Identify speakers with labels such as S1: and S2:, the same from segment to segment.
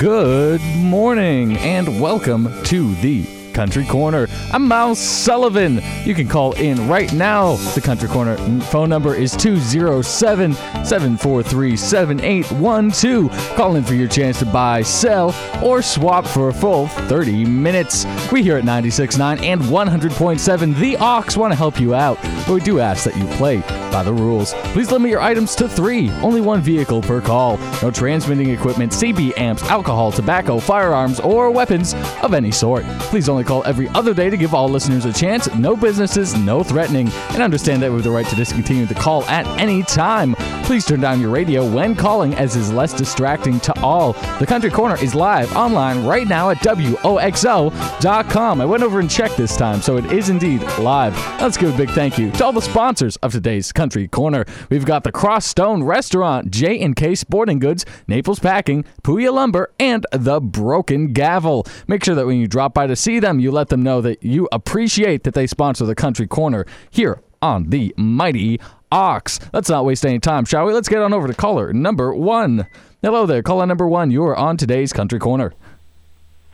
S1: Good morning and welcome to the Country Corner. I'm Miles Sullivan. You can call in right now. The Country Corner phone number is 207 743 7812. Call in for your chance to buy, sell, or swap for a full 30 minutes. We here at 96.9 and 100.7 The Ox want to help you out, but we do ask that you play by the rules. Please limit your items to three, only one vehicle per call. No transmitting equipment, CB amps, alcohol, tobacco, firearms, or weapons of any sort. Please only call every other day to give all listeners a chance. No businesses, no threatening. And understand that we have the right to discontinue the call at any time. Please turn down your radio when calling as is less distracting to all. The Country Corner is live online right now at WOXO.com. I went over and checked this time, so it is indeed live. Let's give a big thank you to all the sponsors of today's Country Corner. We've got the Crosstone Restaurant, J&K Sporting Goods, Naples Packing, Puya Lumber, and the Broken Gavel. Make sure that when you drop by to see them, you let them know that you appreciate that they sponsor the Country Corner here on the Mighty Ox. Let's not waste any time, shall we? Let's get on over to caller number one. Hello there, caller number one. You are on today's Country Corner.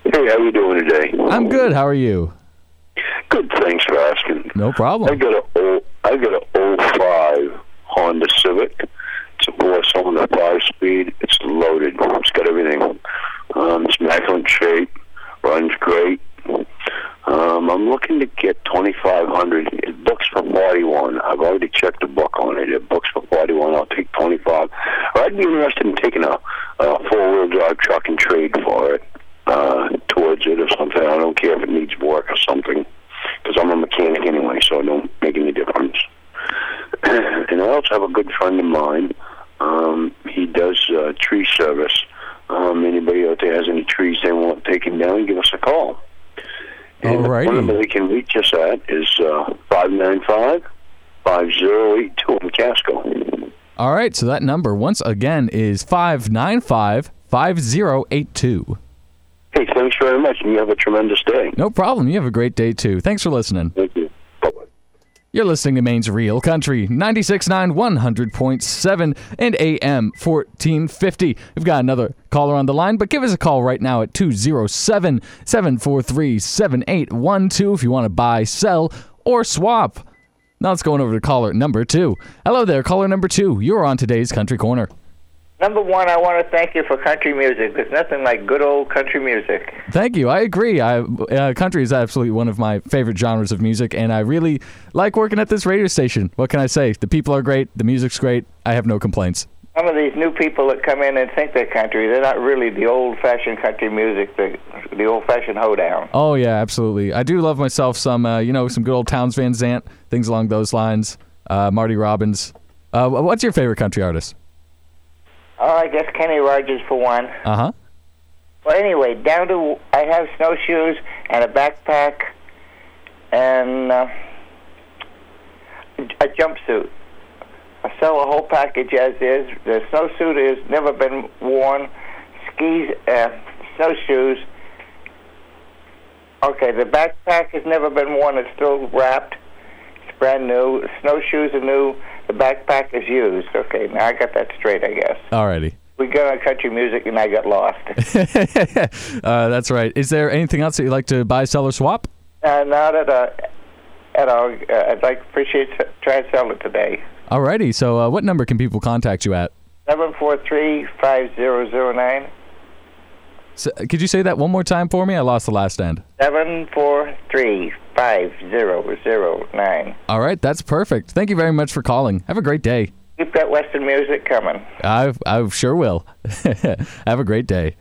S2: Hey, how are you doing today?
S1: I'm good. How are you?
S2: Good, thanks for asking.
S1: No problem.
S2: I got a old, I got a 05 Honda Civic. It's a Boss Honda five speed. It's loaded. It's got everything. Um, it's immaculate shape. Runs great. Um, I'm looking to get 2500 It books for 41 I've already checked the book on it. It books for 41 I'll take 25 Or I'd be interested in taking a, a four-wheel drive truck and trade for it uh, towards it or something. I don't care if it needs work or something because I'm a mechanic anyway, so it don't make any difference. and I also have a good friend of mine. Um, he does uh, tree service. Um, anybody out there has any trees they want taken down, give us a call. And the
S1: Alrighty.
S2: phone number they can reach us at is uh, 595 5082 in Casco.
S1: All right, so that number once again is 595 5082.
S2: Hey, thanks very much, and you have a tremendous day.
S1: No problem. You have a great day too. Thanks for listening.
S2: Thank you.
S1: You're listening to Maine's Real Country, 96.9, 100.7, and AM 1450. We've got another caller on the line, but give us a call right now at 207 743 7812 if you want to buy, sell, or swap. Now let's go on over to caller number two. Hello there, caller number two. You're on today's Country Corner.
S3: Number one, I want to thank you for country music. There's nothing like good old country music.
S1: Thank you. I agree. I, uh, country is absolutely one of my favorite genres of music, and I really like working at this radio station. What can I say? The people are great. The music's great. I have no complaints.
S3: Some of these new people that come in and think they're country, they're not really the old-fashioned country music, the, the old-fashioned hoedown.
S1: Oh yeah, absolutely. I do love myself some, uh, you know, some good old Townes Van Zandt, things along those lines. Uh, Marty Robbins. Uh, what's your favorite country artist?
S3: Oh, I guess Kenny Rogers for one.
S1: Uh huh.
S3: Well, anyway, down to I have snowshoes and a backpack and uh, a jumpsuit. I sell a whole package as is. The snowsuit has never been worn. Skis, uh, snowshoes. Okay, the backpack has never been worn. It's still wrapped. It's brand new. Snowshoes are new. The backpack is used. Okay, now I got that straight, I guess.
S1: Alrighty.
S3: We got on country music and I got lost.
S1: uh, that's right. Is there anything else that you'd like to buy, sell, or swap?
S3: Uh, now that uh, at all, uh, I'd like appreciate try and sell it today.
S1: Alrighty. So, uh, what number can people contact you at?
S3: Seven four three five zero zero nine.
S1: So, could you say that one more time for me? I lost the last end.
S3: Seven four three five zero zero nine.
S1: All right, that's perfect. Thank you very much for calling. Have a great day.
S3: Keep that Western music coming.
S1: I I sure will. Have a great day.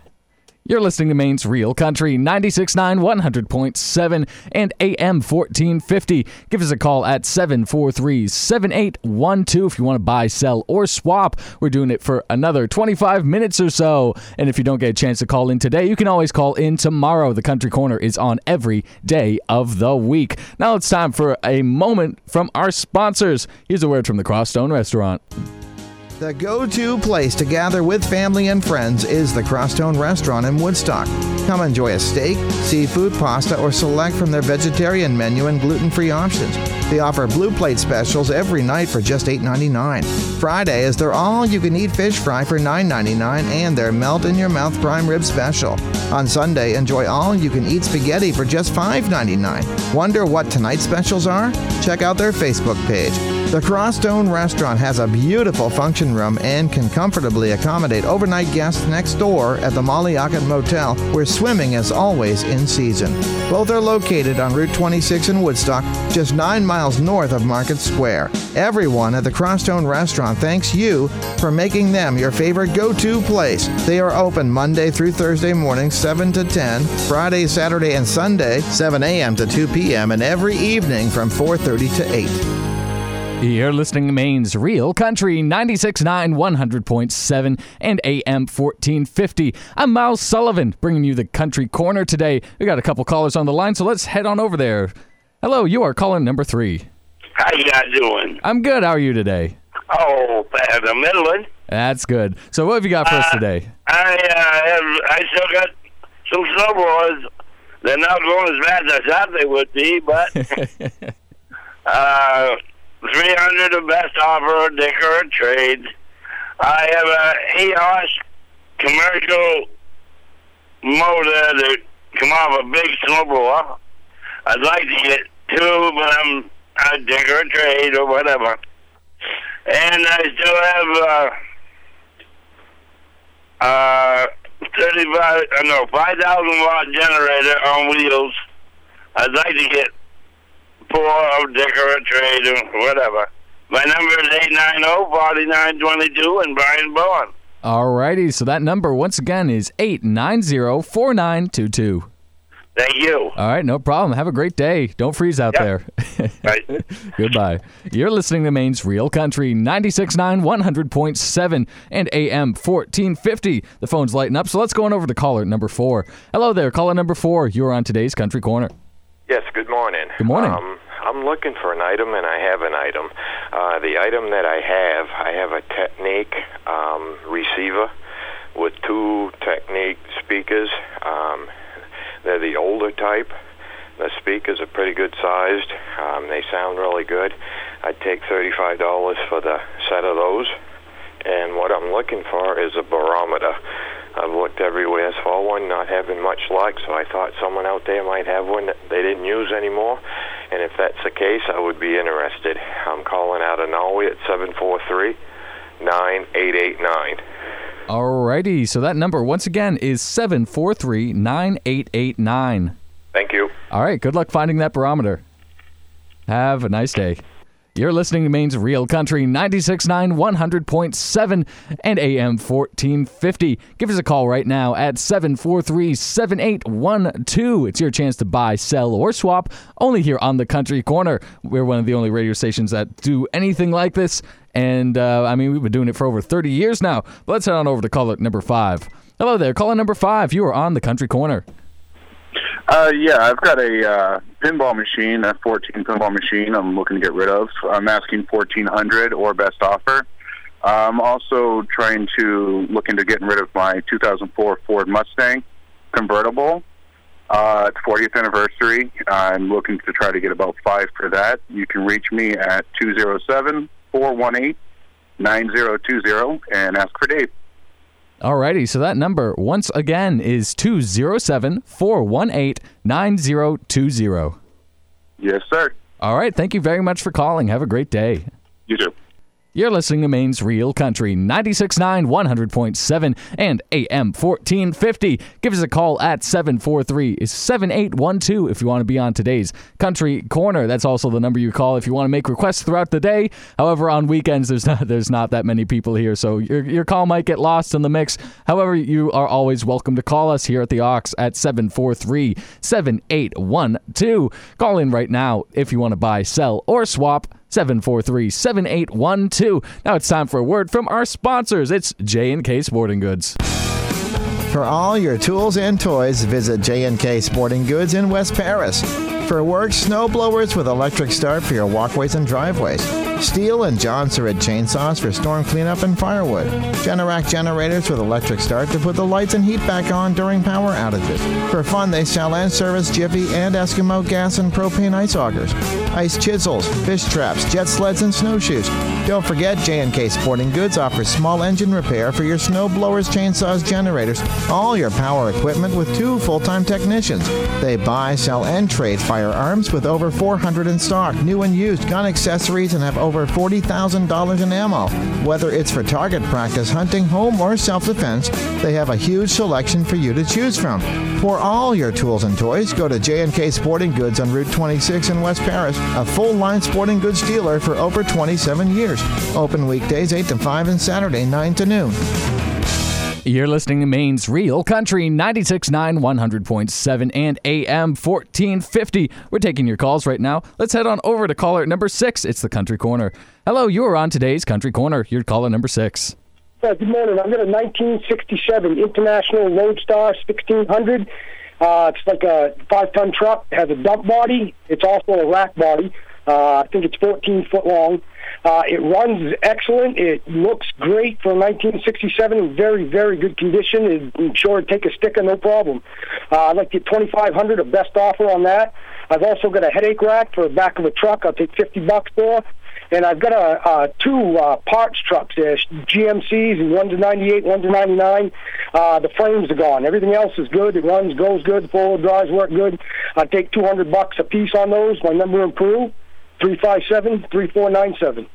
S1: You're listening to Maine's Real Country, 96.9, 100.7, and AM 1450. Give us a call at 743 7812 if you want to buy, sell, or swap. We're doing it for another 25 minutes or so. And if you don't get a chance to call in today, you can always call in tomorrow. The Country Corner is on every day of the week. Now it's time for a moment from our sponsors. Here's a word from the Crosstone Restaurant.
S4: The go to place to gather with family and friends is the Crosstone Restaurant in Woodstock. Come enjoy a steak, seafood, pasta, or select from their vegetarian menu and gluten free options. They offer blue plate specials every night for just $8.99. Friday is their all you can eat fish fry for $9.99 and their melt in your mouth prime rib special. On Sunday, enjoy all you can eat spaghetti for just $5.99. Wonder what tonight's specials are? Check out their Facebook page. The Crosstone Restaurant has a beautiful function room and can comfortably accommodate overnight guests next door at the Mollyockett Motel, where swimming is always in season. Both are located on Route 26 in Woodstock, just nine miles north of Market Square. Everyone at the Crosstone Restaurant thanks you for making them your favorite go to place. They are open Monday through Thursday morning, 7 to 10, Friday, Saturday, and Sunday, 7 a.m. to 2 p.m., and every evening from 4.30 to 8.
S1: You're listening to Maine's Real Country 96.9, 100.7, and AM 1450. I'm Miles Sullivan, bringing you the Country Corner today. We got a couple callers on the line, so let's head on over there. Hello, you are calling number three.
S5: How you guys doing?
S1: I'm good. How are you today?
S5: Oh, bad. The middling.
S1: That's good. So, what have you got for us
S5: Uh,
S1: today?
S5: I uh, have, I still got some snowboards. They're not going as bad as I thought they would be, but uh, 300 the best offer, Dicker or trade. I have a EOS commercial motor that come off a big snowblower. I'd like to get two, but I'm a digger trade or whatever. And I still have uh, uh, 35, uh, no, 5,000 watt generator on wheels. I'd like to get four of Dicker or trade or whatever. My number is 890-4922 and Brian Bowen.
S1: Alrighty, so that number once again is 890-4922.
S5: Thank you.
S1: All right, no problem. Have a great day. Don't freeze out
S5: Yep.
S1: there.
S5: Right.
S1: Goodbye. You're listening to Maine's Real Country 96.9, 100.7, and AM 1450. The phone's lighting up, so let's go on over to caller number four. Hello there, caller number four. You're on today's Country Corner.
S6: Yes, good morning.
S1: Good morning.
S6: Um, I'm looking for an item, and I have an item. Uh, the item that I have, I have a Technics um, receiver with two Technics speakers. Um, they're the older type. The speakers are pretty good sized. Um, they sound really good. I'd take $35 for the set of those. And what I'm looking for is a barometer. I've looked everywhere for one, not having much luck, so I thought someone out there might have one that they didn't use anymore. And if that's the case, I would be interested. I'm calling out of Norway at 743 9889.
S1: Alrighty, so that number once again is 743 9889.
S6: Thank you.
S1: All right, good luck finding that barometer. Have a nice day. You're listening to Maine's Real Country 96.9, 100.7, and AM 1450. Give us a call right now at 743 7812. It's your chance to buy, sell, or swap only here on the Country Corner. We're one of the only radio stations that do anything like this. And uh, I mean, we've been doing it for over 30 years now. But let's head on over to caller number five. Hello there, caller number five. You are on the Country Corner.
S7: Uh, yeah, I've got a uh, pinball machine, a 14 pinball machine. I'm looking to get rid of. I'm asking 1400 or best offer. I'm also trying to look into getting rid of my 2004 Ford Mustang convertible. Uh, it's 40th anniversary. I'm looking to try to get about five for that. You can reach me at 207 418 9020 and ask for Dave.
S1: Alrighty, so that number once again is 207 418 9020.
S7: Yes, sir.
S1: All right, thank you very much for calling. Have a great day.
S7: You too.
S1: You're listening to Maine's Real Country, 96.9, 100.7, and AM 1450. Give us a call at 743-7812 if you want to be on today's Country Corner. That's also the number you call if you want to make requests throughout the day. However, on weekends, there's not, there's not that many people here, so your, your call might get lost in the mix. However, you are always welcome to call us here at the Ox at 743-7812. Call in right now if you want to buy, sell, or swap 743 7812. Now it's time for a word from our sponsors. It's J&K Sporting Goods.
S4: For all your tools and toys, visit J&K Sporting Goods in West Paris. For work, snow blowers with electric start for your walkways and driveways. Stihl and Jonsered chainsaws for storm cleanup and firewood. Generac generators with electric start to put the lights and heat back on during power outages. For fun, they sell and service Jiffy and Eskimo gas and propane ice augers. Ice chisels, fish traps, jet sleds, and snowshoes. Don't forget, J&K Sporting Goods offers small engine repair for your snow blowers, chainsaws, generators, all your power equipment with two full-time technicians. They buy, sell, and trade firearms with over 400 in stock, new and used gun accessories, and have over $40,000 in ammo. Whether it's for target practice, hunting, home, or self-defense, they have a huge selection for you to choose from. For all your tools and toys, go to J&K Sporting Goods on Route 26 in West Paris, a full-line sporting goods dealer for over 27 years. Open weekdays 8 to 5 and Saturday 9 to noon.
S1: You're listening to Maine's Real Country 96.9, 100.7, and AM 1450. We're taking your calls right now. Let's head on over to caller number six. It's the Country Corner. Hello, you are on today's Country Corner. You're caller number six.
S8: Uh, good morning. I've got a 1967 International Loadstar 1600. Uh, it's like a five-ton truck. It has a dump body. It's also a rack body. Uh, I think it's 14 foot long. Uh, it runs excellent. It looks great for 1967 in very, very good condition. It, I'm sure it'd take a sticker, no problem. Uh, I'd like to get 2500 a best offer on that. I've also got a headache rack for the back of a truck. I'll take 50 bucks for. And I've got a, uh, two uh, parts trucks, uh, GMCs, and one's a 98, one's a 99. Uh, the frames are gone. Everything else is good. It runs, goes good. The four-wheel drives work good. I take 200 bucks a piece on those. My number in 357-3497.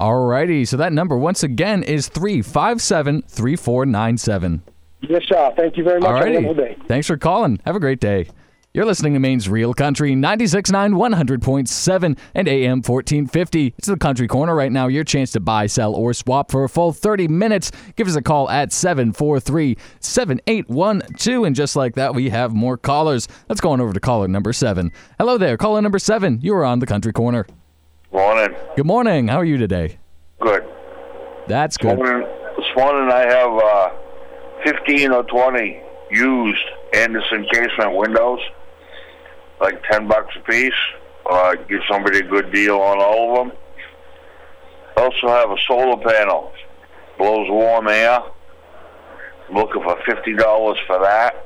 S1: Alrighty, so that number once again is 357 3497.
S8: Yes, sir. Thank you very much. Have a wonderful day.
S1: Alrighty. Thanks for calling. Have a great day. You're listening to Maine's Real Country 96.9, 100.7, and AM 1450. It's the Country Corner right now. Your chance to buy, sell, or swap for a full 30 minutes. Give us a call at 743 7812. And just like that, we have more callers. Let's go on over to caller number seven. Hello there, caller number seven. You are on the Country Corner.
S5: Morning.
S1: Good morning. How are you today?
S5: Good.
S1: That's
S5: This
S1: good.
S5: morning, this morning I have uh, 15 or 20 used Andersen casement windows, like 10 bucks a piece. Uh, give somebody a good deal on all of them. Also have a solar panel, blows warm air. I'm looking for $50 for that.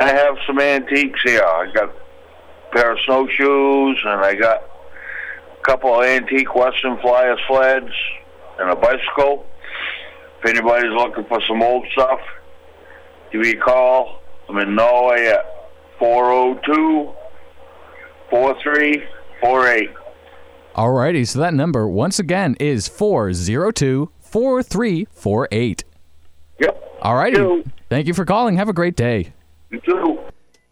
S5: I have some antiques here. I got a pair of snowshoes, and I got a couple of antique Western Flyer sleds, and a bicycle. If anybody's looking for some old stuff, give me a call. I'm in Norway at 402 4348.
S1: Alrighty, so that number once again is 402 4348.
S5: Yep.
S1: Alrighty. Thank you for calling. Have a great day.
S5: You too.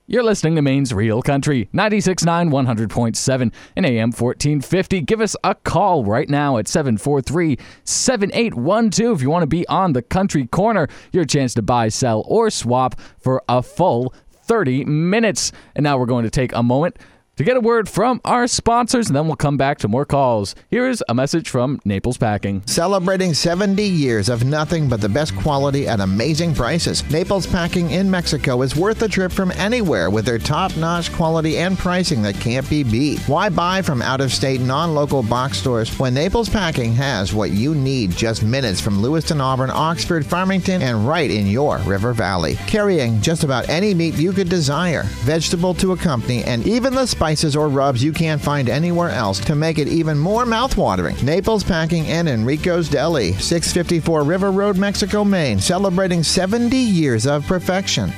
S1: You're listening to Maine's Real Country, 96.9, 100.7, and AM 1450. Give us a call right now at 743 7812 if you want to be on the Country Corner. Your chance to buy, sell, or swap for a full 30 minutes. And now we're going to take a moment to get a word from our sponsors, and then we'll come back to more calls. Here is a message from Naples Packing.
S4: Celebrating 70 years of nothing but the best quality at amazing prices. Naples Packing in Mexico is worth a trip from anywhere with their top notch quality and pricing that can't be beat. Why buy from out of state, non local box stores when Naples Packing has what you need just minutes from Lewiston, Auburn, Oxford, Farmington, and right in your River Valley? Carrying just about any meat you could desire, vegetable to accompany, and even the spices or rubs you can't find anywhere else to make it even more mouthwatering. Naples Packing and Enrico's Deli, 654 River Road, Mexico, Maine, celebrating 70 years of perfection.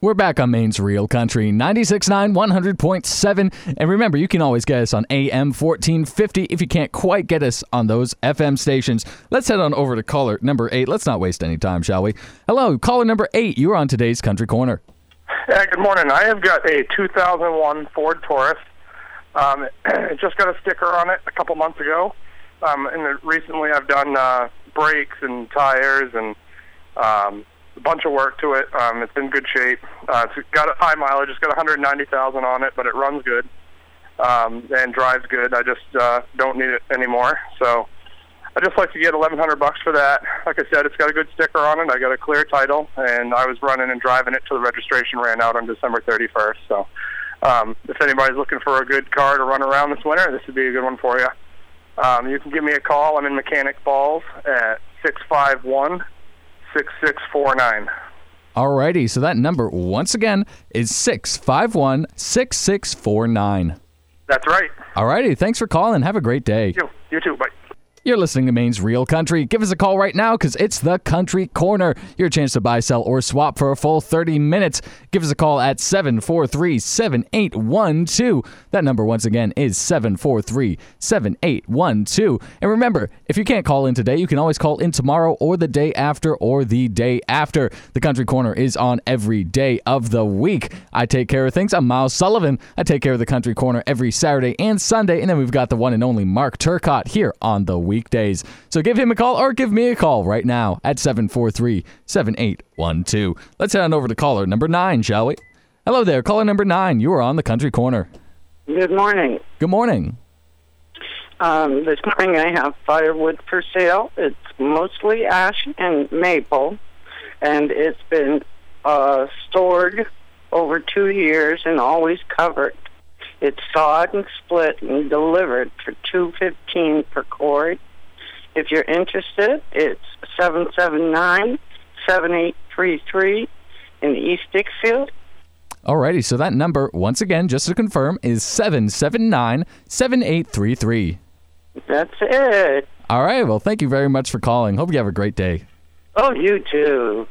S1: We're back on Maine's Real Country, 96.9, 100.7. And remember, you can always get us on AM 1450 if you can't quite get us on those FM stations. Let's head on over to caller number eight. Let's not waste any time, shall we? Hello, caller number eight. You're on today's Country Corner.
S9: Yeah, good morning. I have got a 2001 Ford Taurus. Um, it just got a sticker on it a couple months ago. Um, and recently I've done uh, brakes and tires and um, a bunch of work to it. Um, it's in good shape. Uh, it's got a high mileage. It's got 190,000 on it, but it runs good um, and drives good. I just uh, don't need it anymore. So I just like to get 1,100 bucks for that. Like I said, it's got a good sticker on it. I got a clear title, and I was running and driving it till the registration ran out on December 31st. So um, if anybody's looking for a good car to run around this winter, this would be a good one for you. Um, you can give me a call. I'm in Mechanic Falls at 651 6649.
S1: Alrighty, so that number, once again, is 651 6649.
S9: That's right.
S1: Alrighty, thanks for calling. Have a great day.
S9: You, you too. Bye.
S1: You're listening to Maine's Real Country. Give us a call right now because it's the Country Corner. Your chance to buy, sell, or swap for a full 30 minutes. Give us a call at 743 7812. That number, once again, is 743 7812. And remember, if you can't call in today, you can always call in tomorrow or the day after or the day after. The Country Corner is on every day of the week. I take care of things. I'm Miles Sullivan. I take care of the Country Corner every Saturday and Sunday. And then we've got the one and only Mark Turcott here on the weekdays. So give him a call or give me a call right now at 743 7812. Let's head on over to caller number nine, shall we? Hello there, caller number nine. You are on the Country Corner.
S10: Good morning.
S1: Good morning.
S10: Um, this morning I have firewood for sale. It's mostly ash and maple, and it's been uh, stored over two years and always covered. It's sawed and split and delivered for two fifteen per cord. If you're interested, it's seven seven nine seven eight three three in East Dixfield.
S1: Alrighty, so that number, once again, just to confirm, is 779 7833.
S10: That's it.
S1: All right, well, thank you very much for calling. Hope you have a great day.
S10: Oh, you too.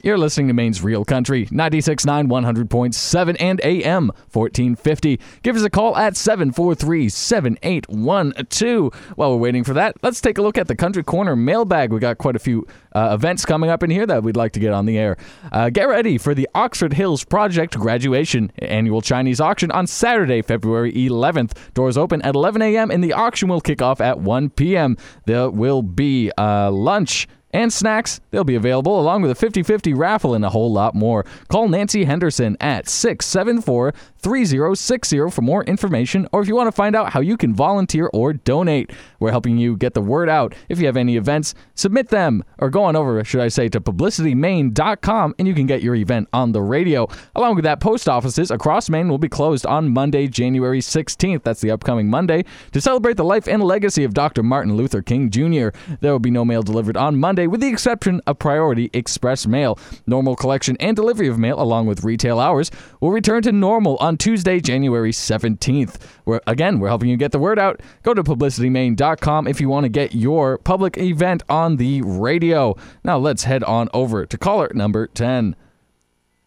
S1: You're listening to Maine's Real Country, 96.9, 100.7, and AM 1450. Give us a call at 743 7812. While we're waiting for that, let's take a look at the Country Corner mailbag. We got quite a few uh, events coming up in here that we'd like to get on the air. Uh, get ready for the Oxford Hills Project graduation annual Chinese auction on Saturday, February 11th. Doors open at 11 a.m., and the auction will kick off at 1 p.m. There will be uh, lunch and snacks. They'll be available along with a 50 50 raffle and a whole lot more. Call Nancy Henderson at 674 3060 for more information or if you want to find out how you can volunteer or donate. We're helping you get the word out. If you have any events, submit them or go on over, should I say, to publicitymaine.com and you can get your event on the radio. Along with that, post offices across Maine will be closed on Monday, January 16th. That's the upcoming Monday to celebrate the life and legacy of Dr. Martin Luther King Jr. There will be no mail delivered on Monday with the exception of Priority Express Mail. Normal collection and delivery of mail along with retail hours will return to normal on Tuesday, January 17th. We're, again, we're helping you get the word out. Go to publicitymaine.com if you want to get your public event on the radio. Now let's head on over to caller number 10.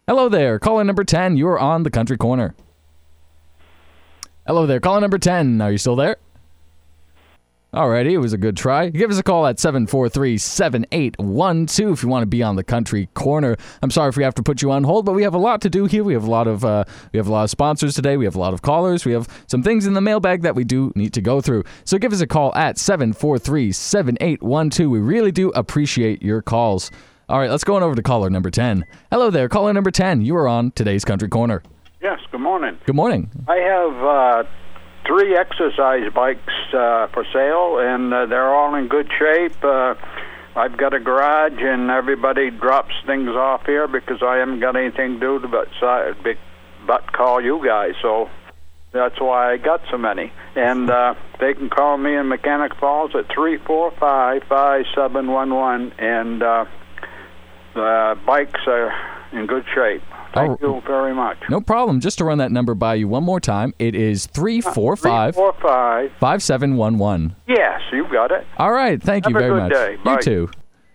S1: Hello there, caller number 10. You're on the Country Corner. Hello there, caller number 10. Are you still there? Alrighty, it was a good try. Give us a call at 743 7812 if you want to be on the country corner. I'm sorry if we have to put you on hold, but we have a lot to do here. We have a lot of uh, we have a lot of sponsors today. We have a lot of callers. We have some things in the mailbag that we do need to go through. So give us a call at 743 7812. We really do appreciate your calls. All right, let's go on over to caller number 10. Hello there, caller number 10. You are on today's Country Corner.
S11: Yes, good morning.
S1: Good morning.
S11: I have uh, three exercise bikes uh, for sale, and uh, they're all in good shape. Uh, I've got a garage, and everybody drops things off here because I haven't got anything to do but, but call you guys. So that's why I got so many. And uh, they can call me in Mechanic Falls at three four five five seven one one, and uh, the bikes are in good shape. Thank
S1: Oh.
S11: you very much.
S1: No problem. Just to run that number by you one more time, it is 345 uh,
S11: Four five.
S1: 5711.
S11: Yes, you got it.
S1: All right. Thank you
S11: Have a
S1: very
S11: good
S1: much.
S11: day.
S1: You
S11: Bye.
S1: too.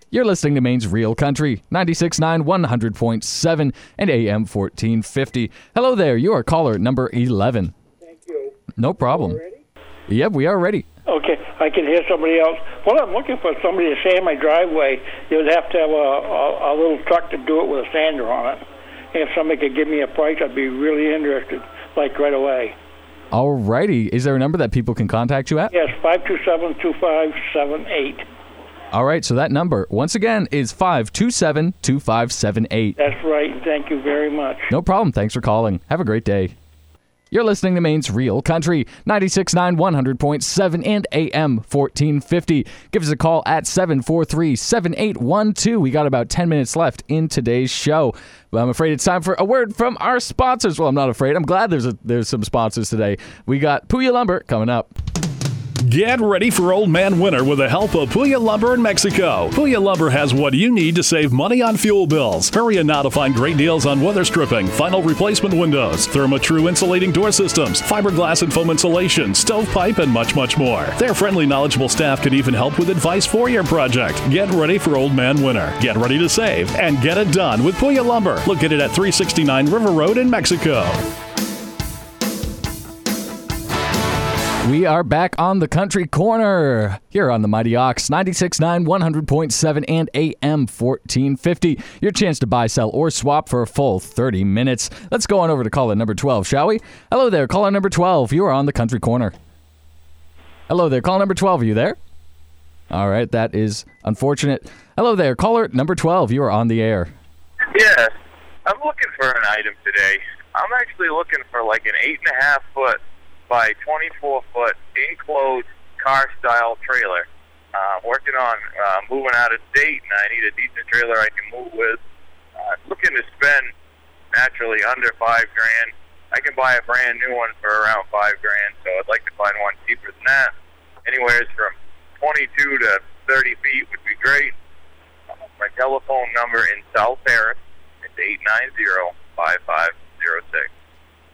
S1: You're listening to Maine's Real Country, 96.9, 100.7, and AM 1450. Hello there, you are caller number 11.
S12: Thank you.
S1: No problem. Yep, we are ready.
S12: Okay, I can hear somebody else. Well, I'm looking for somebody to sand my driveway. You would have to have a, a, a little truck to do it with a sander on it. If somebody could give me a price, I'd be really interested, like right away.
S1: Alrighty. Is there a number that people can contact you at?
S12: Yes, five two seven two five seven eight.
S1: All right, so that number, once again, is 527 2578.
S12: That's right. Thank you very much.
S1: No problem. Thanks for calling. Have a great day. You're listening to Maine's Real Country, 96.9, 100.7, and AM 1450. Give us a call at 743 7812. We got about 10 minutes left in today's show. But I'm afraid it's time for a word from our sponsors. Well, I'm not afraid. I'm glad there's, a, there's some sponsors today. We got Puya Lumber coming up.
S13: Get ready for Old Man Winter with the help of Puya Lumber in Mexico. Puya Lumber has what you need to save money on fuel bills. Hurry in now to find great deals on weather stripping, vinyl replacement windows, Therma-Tru insulating door systems, fiberglass and foam insulation, stovepipe, and much, much more. Their friendly, knowledgeable staff can even help with advice for your project. Get ready for Old Man Winter. Get ready to save and get it done with Puya Lumber, located at 369 River Road in Mexico.
S1: We are back on the country corner here on the Mighty Ox 96.9, 100.7, and AM 1450. Your chance to buy, sell, or swap for a full 30 minutes. Let's go on over to caller number 12, shall we? Hello there, caller number 12. You are on the country corner. Hello there, caller number 12. Are you there? All right, that is unfortunate. Hello there, caller number 12. You are on the air.
S14: Yeah, I'm looking for an item today. I'm actually looking for like an eight and a half foot by 24 foot enclosed car style trailer. Uh, working on uh, moving out of state, and I need a decent trailer I can move with. Uh, looking to spend naturally under five grand. I can buy a brand new one for around five grand, so I'd like to find one cheaper than that. Anywhere from 22 to 30 feet would be great. Uh, my telephone number in South Paris is 890 5506.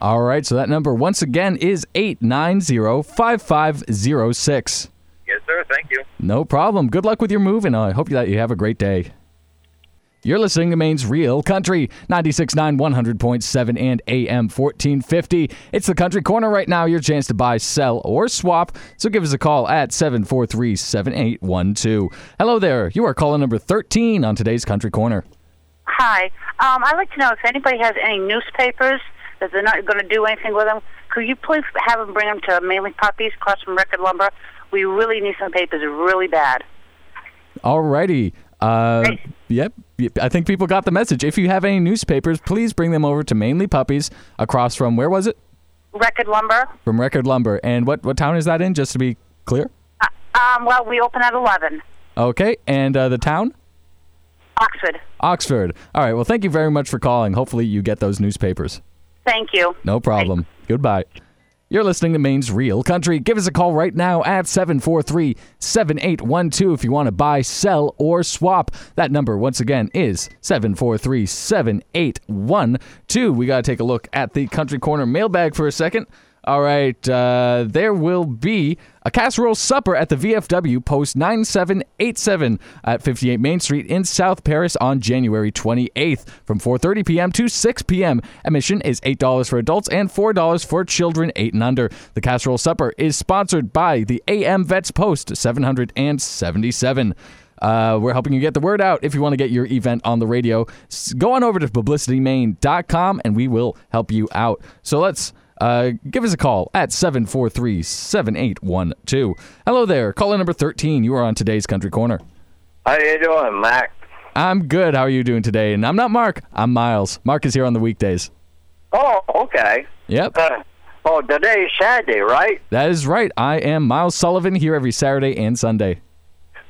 S1: All right, so that number once again is 890 5506.
S14: Yes, sir. Thank you.
S1: No problem. Good luck with your move, and I hope that you have a great day. You're listening to Maine's Real Country, 96.9, 100.7, and AM 1450. It's the Country Corner right now. Your chance to buy, sell, or swap. So give us a call at 743 7812. Hello there. You are calling number 13 on today's Country Corner.
S15: Hi. Um, I'd like to know if anybody has any newspapers they're not going to do anything with them. Could you please have them bring them to mainly puppies across from Record Lumber? We really need some papers really bad.
S1: All righty. Uh, yep. yep. I think people got the message. If you have any newspapers, please bring them over to Mainly Puppies across from, where was it?
S15: Record Lumber.
S1: From Record Lumber. And what, what town is that in, just to be clear?
S15: Uh, um, well, we open at 11.
S1: Okay. And uh, the town?
S15: Oxford.
S1: Oxford. All right. Well, thank you very much for calling. Hopefully, you get those newspapers.
S15: Thank you.
S1: No problem. Goodbye. You're listening to Maine's Real Country. Give us a call right now at 743 7812 if you want to buy, sell, or swap. That number, once again, is 743 7812. We got to take a look at the Country Corner mailbag for a second. All right, uh, there will be a casserole supper at the VFW Post 9787 at 58 Main Street in South Paris on January 28th from 4:30 p.m. to 6 p.m. Admission is $8 for adults and $4 for children 8 and under. The casserole supper is sponsored by the AMVETS Post 777. Uh, we're helping you get the word out. If you want to get your event on the radio, go on over to publicitymaine.com and we will help you out. So let's uh, give us a call at 743 7812. Hello there. Caller number 13. You are on today's Country Corner.
S16: How you doing, Mac?
S1: I'm good. How are you doing today? And I'm not Mark. I'm Miles. Mark is here on the weekdays.
S16: Oh, okay.
S1: Yep.
S16: Uh, oh, today's Saturday, right?
S1: That is right. I am Miles Sullivan here every Saturday and Sunday.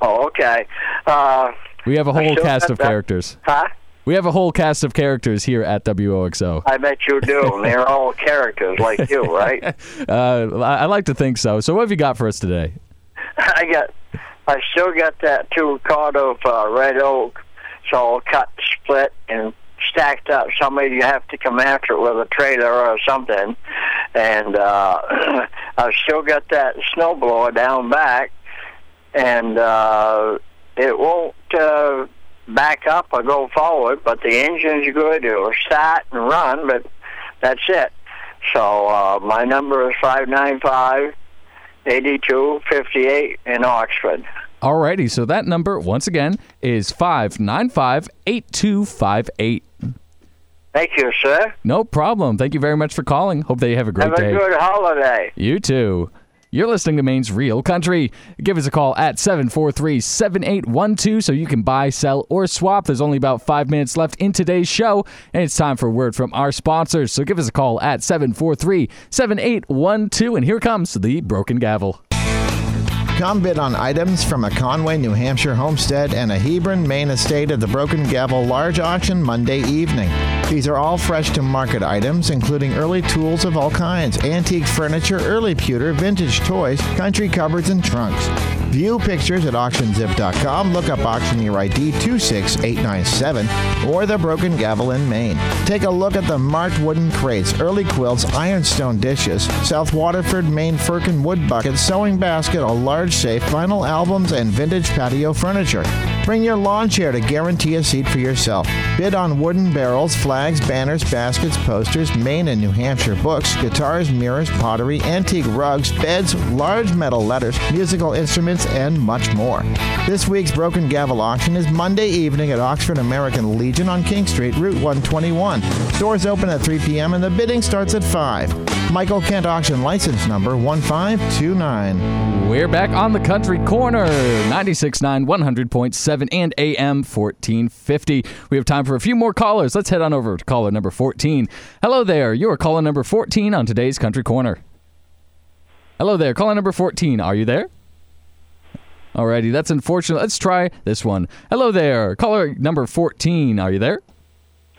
S16: Oh, okay. Uh,
S1: We have a whole cast of
S16: that-
S1: characters.
S16: Huh?
S1: We have a whole cast of characters here at WOXO.
S16: I bet you do. They're all characters like you, right?
S1: Uh, I like to think so. So, what have you got for us today?
S16: I got, I still got that two cord of uh, red oak. It's all cut, split, and stacked up. Somebody you have to come after it with a trailer or something. And uh, I've still got that snowblower down back, and uh, it won't uh, back up or go forward, but the engine's good. It will start and run, but that's it. So uh, my number is five nine five eighty two fifty eight in Oxford.
S1: Alrighty, so that number, once again, is 595 8258.
S16: Thank you, sir.
S1: No problem. Thank you very much for calling. Hope that you have a great
S16: Have
S1: day.
S16: a good holiday.
S1: You too. You're listening to Maine's Real Country. Give us a call at 743 7812 so you can buy, sell, or swap. There's only about five minutes left in today's show, and it's time for a word from our sponsors. So give us a call at 743 7812. And here comes the Broken Gavel.
S4: Come bid on items from a Conway, New Hampshire homestead and a Hebron, Maine estate at the Broken Gavel large auction Monday evening. These are all fresh to market items, including early tools of all kinds, antique furniture, early pewter, vintage toys, country cupboards, and trunks. View pictures at auctionzip.com, look up auctioneer ID 26897 or the Broken Gavel in Maine. Take a look at the marked wooden crates, early quilts, ironstone dishes, South Waterford, Maine Firkin wood bucket, sewing basket, a large safe, vinyl albums, and vintage patio furniture. Bring your lawn chair to guarantee a seat for yourself. Bid on wooden barrels, flags, banners, baskets, posters, Maine and New Hampshire books, guitars, mirrors, pottery, antique rugs, beds, large metal letters, musical instruments, and much more. This week's Broken Gavel auction is Monday evening at Oxford American Legion on King Street, Route 121. Doors open at 3 p.m. and the bidding starts at 5. Michael Kent Auction License Number 1529.
S1: We're back on the country corner 96.9, 100.7, and AM 1450. We have time for a few more callers. Let's head on over to caller number 14. Hello there. You are caller number 14 on today's country corner. Hello there. Caller number 14. Are you there? Alrighty, that's unfortunate. Let's try this one. Hello there. Caller number 14. Are you there?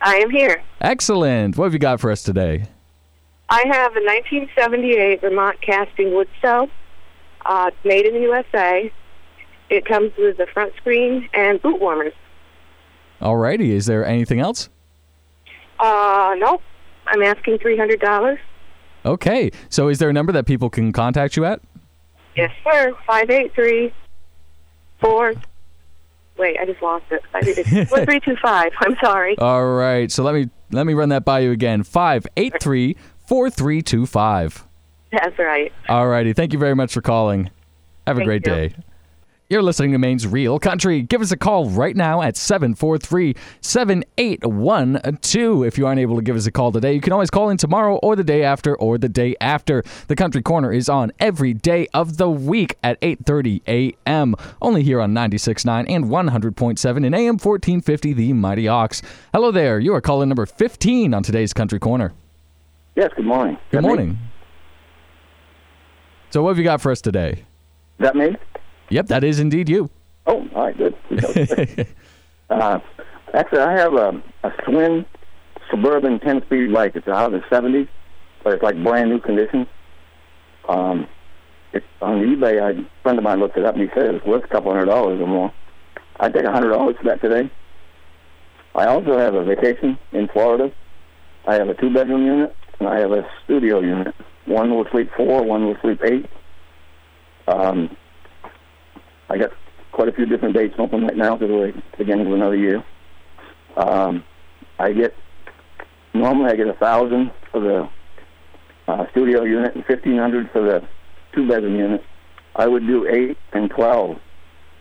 S17: I am here.
S1: Excellent. What have you got for us today?
S17: I have a 1978 Vermont casting wood stove. Uh, it's made in the USA. It comes with a front screen and boot warmers.
S1: Alrighty. Is there anything else?
S17: Uh, nope. I'm asking $300.
S1: Okay. So is there a number that people can contact you at?
S17: Yes, sir. 583 4. Wait, I just lost it. 583 4325. I'm sorry.
S1: All right. So let me let me run that by you again. 583 4325.
S17: That's right.
S1: All righty. Thank you very much for calling. Have a
S17: Thank
S1: great
S17: you.
S1: day. You're listening to Maine's Real Country. Give us a call right now at 743 7812. If you aren't able to give us a call today, you can always call in tomorrow or the day after or the day after. The Country Corner is on every day of the week at 8:30 a.m. Only here on 96.9 and 100.7 in AM 1450 The Mighty Ox. Hello there. You are calling number 15 on today's Country Corner.
S18: Yes, good morning.
S1: Good
S18: That me?
S1: morning. So what have you got for us today?
S18: That me?
S1: Yep, that is indeed you.
S18: Oh, all right, good. uh, actually, I have a, a Schwinn Suburban 10-speed bike. It's out of the 70s, but it's like brand new condition. Um, it's on eBay. I, a friend of mine looked it up, and he said it's worth a couple hundred dollars or more. I'd take a hundred dollars for that today. I also have a vacation in Florida. I have a two-bedroom unit, and I have a studio unit. One will sleep four, one will sleep eight. Um, I got quite a few different dates open right now because we're the beginning of another year. Um, I get normally I get a thousand for the uh, studio unit and fifteen hundred for the two bedroom unit. I would do eight and twelve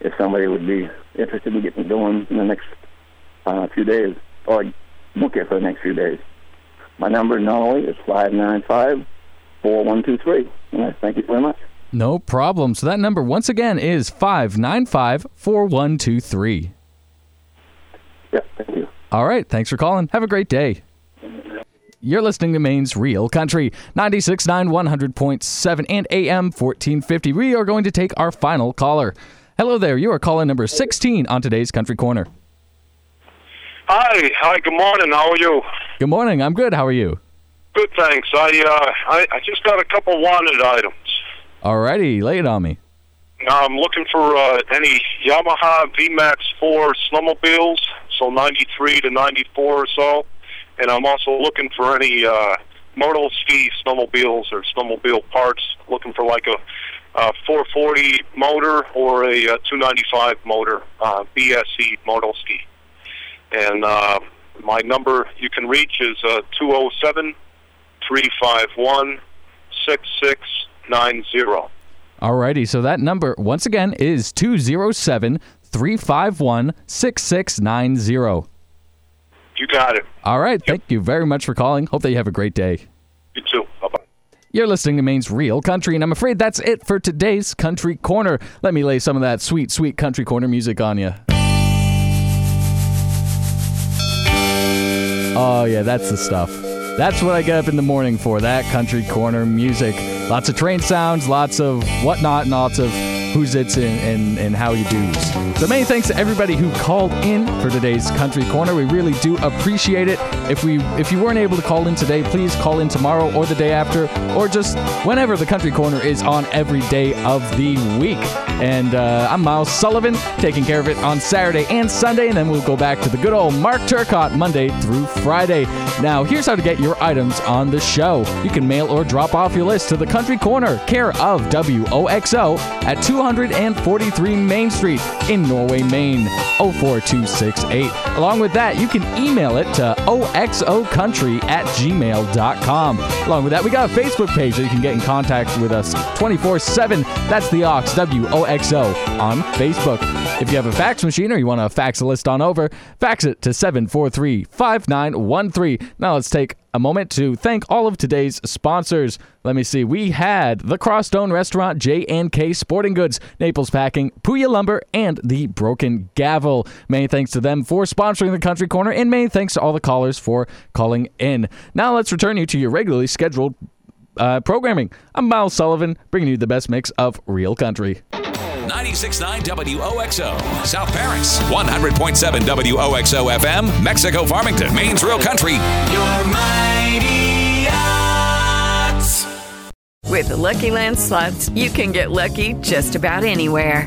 S18: if somebody would be interested in getting going in the next uh, few days, or book it for the next few days. My number only is five nine five four one two three. And I thank you very much.
S1: No problem. So that number once again is 595 4123.
S18: Yeah, thank you.
S1: All right. Thanks for calling. Have a great day. You're listening to Maine's Real Country, 96.9, 100.7, and AM 1450. We are going to take our final caller. Hello there. You are calling number 16 on today's Country Corner.
S19: Hi, hi. Good morning. How are you?
S1: Good morning. I'm good. How are you?
S19: Good, thanks. I uh, I, I just got a couple wanted items.
S1: All righty. Lay it on me.
S19: I'm looking for uh, any Yamaha VMAX 4 snowmobiles, so 93 to 94 or so, and I'm also looking for any uh, Moto Ski snowmobiles or snowmobile parts. Looking for like a uh, 440 motor or a uh, 295 motor, uh, BSE Moto Ski. And uh, my number you can reach is uh, 207 351 6690.
S1: Alrighty, so that number, once again, is 207 351 6690.
S19: You got it.
S1: All right, thank you very much for calling. Hope that you have a great day.
S19: You too. Bye bye.
S1: You're listening to Maine's Real Country, and I'm afraid that's it for today's Country Corner. Let me lay some of that sweet, sweet Country Corner music on you. Oh, yeah, that's the stuff. That's what I get up in the morning for, that Country Corner music. Lots of train sounds, lots of whatnot, and lots of who's it's and, and, and how you do's. So many thanks to everybody who called in for today's Country Corner. We really do appreciate it. If we if you weren't able to call in today, please call in tomorrow or the day after, or just whenever the Country Corner is on every day of the week. And uh, I'm Miles Sullivan, taking care of it on Saturday and Sunday, and then we'll go back to the good old Mark Turcott Monday through Friday. Now, here's how to get your items on the show. You can mail or drop off your list to the Country Corner, care of WOXO at 243 Main Street in Norway, Maine, 04268. Along with that, you can email it to oxocountry at gmail.com. Along with that, we got a Facebook page that you can get in contact with us 24 7. That's the Ox, W O X O, on Facebook. If you have a fax machine or you want to fax a list on over, fax it to 743 5913. Now let's take a moment to thank all of today's sponsors. Let me see. We had the Crosstone Restaurant, J&K Sporting Goods, Naples Packing, Puya Lumber, and the Broken Gavel. Many thanks to them for sponsoring the Country Corner, and many thanks to all the callers for calling in. Now let's return you to your regularly scheduled uh, programming. I'm Miles Sullivan, bringing you the best mix of real country.
S20: 96.9 WOXO, South Paris, 100.7 WOXO FM, Mexico Farmington, Maine's Real Country.
S21: Your mighty Ox.
S22: With the Lucky Land slots, you can get lucky just about anywhere.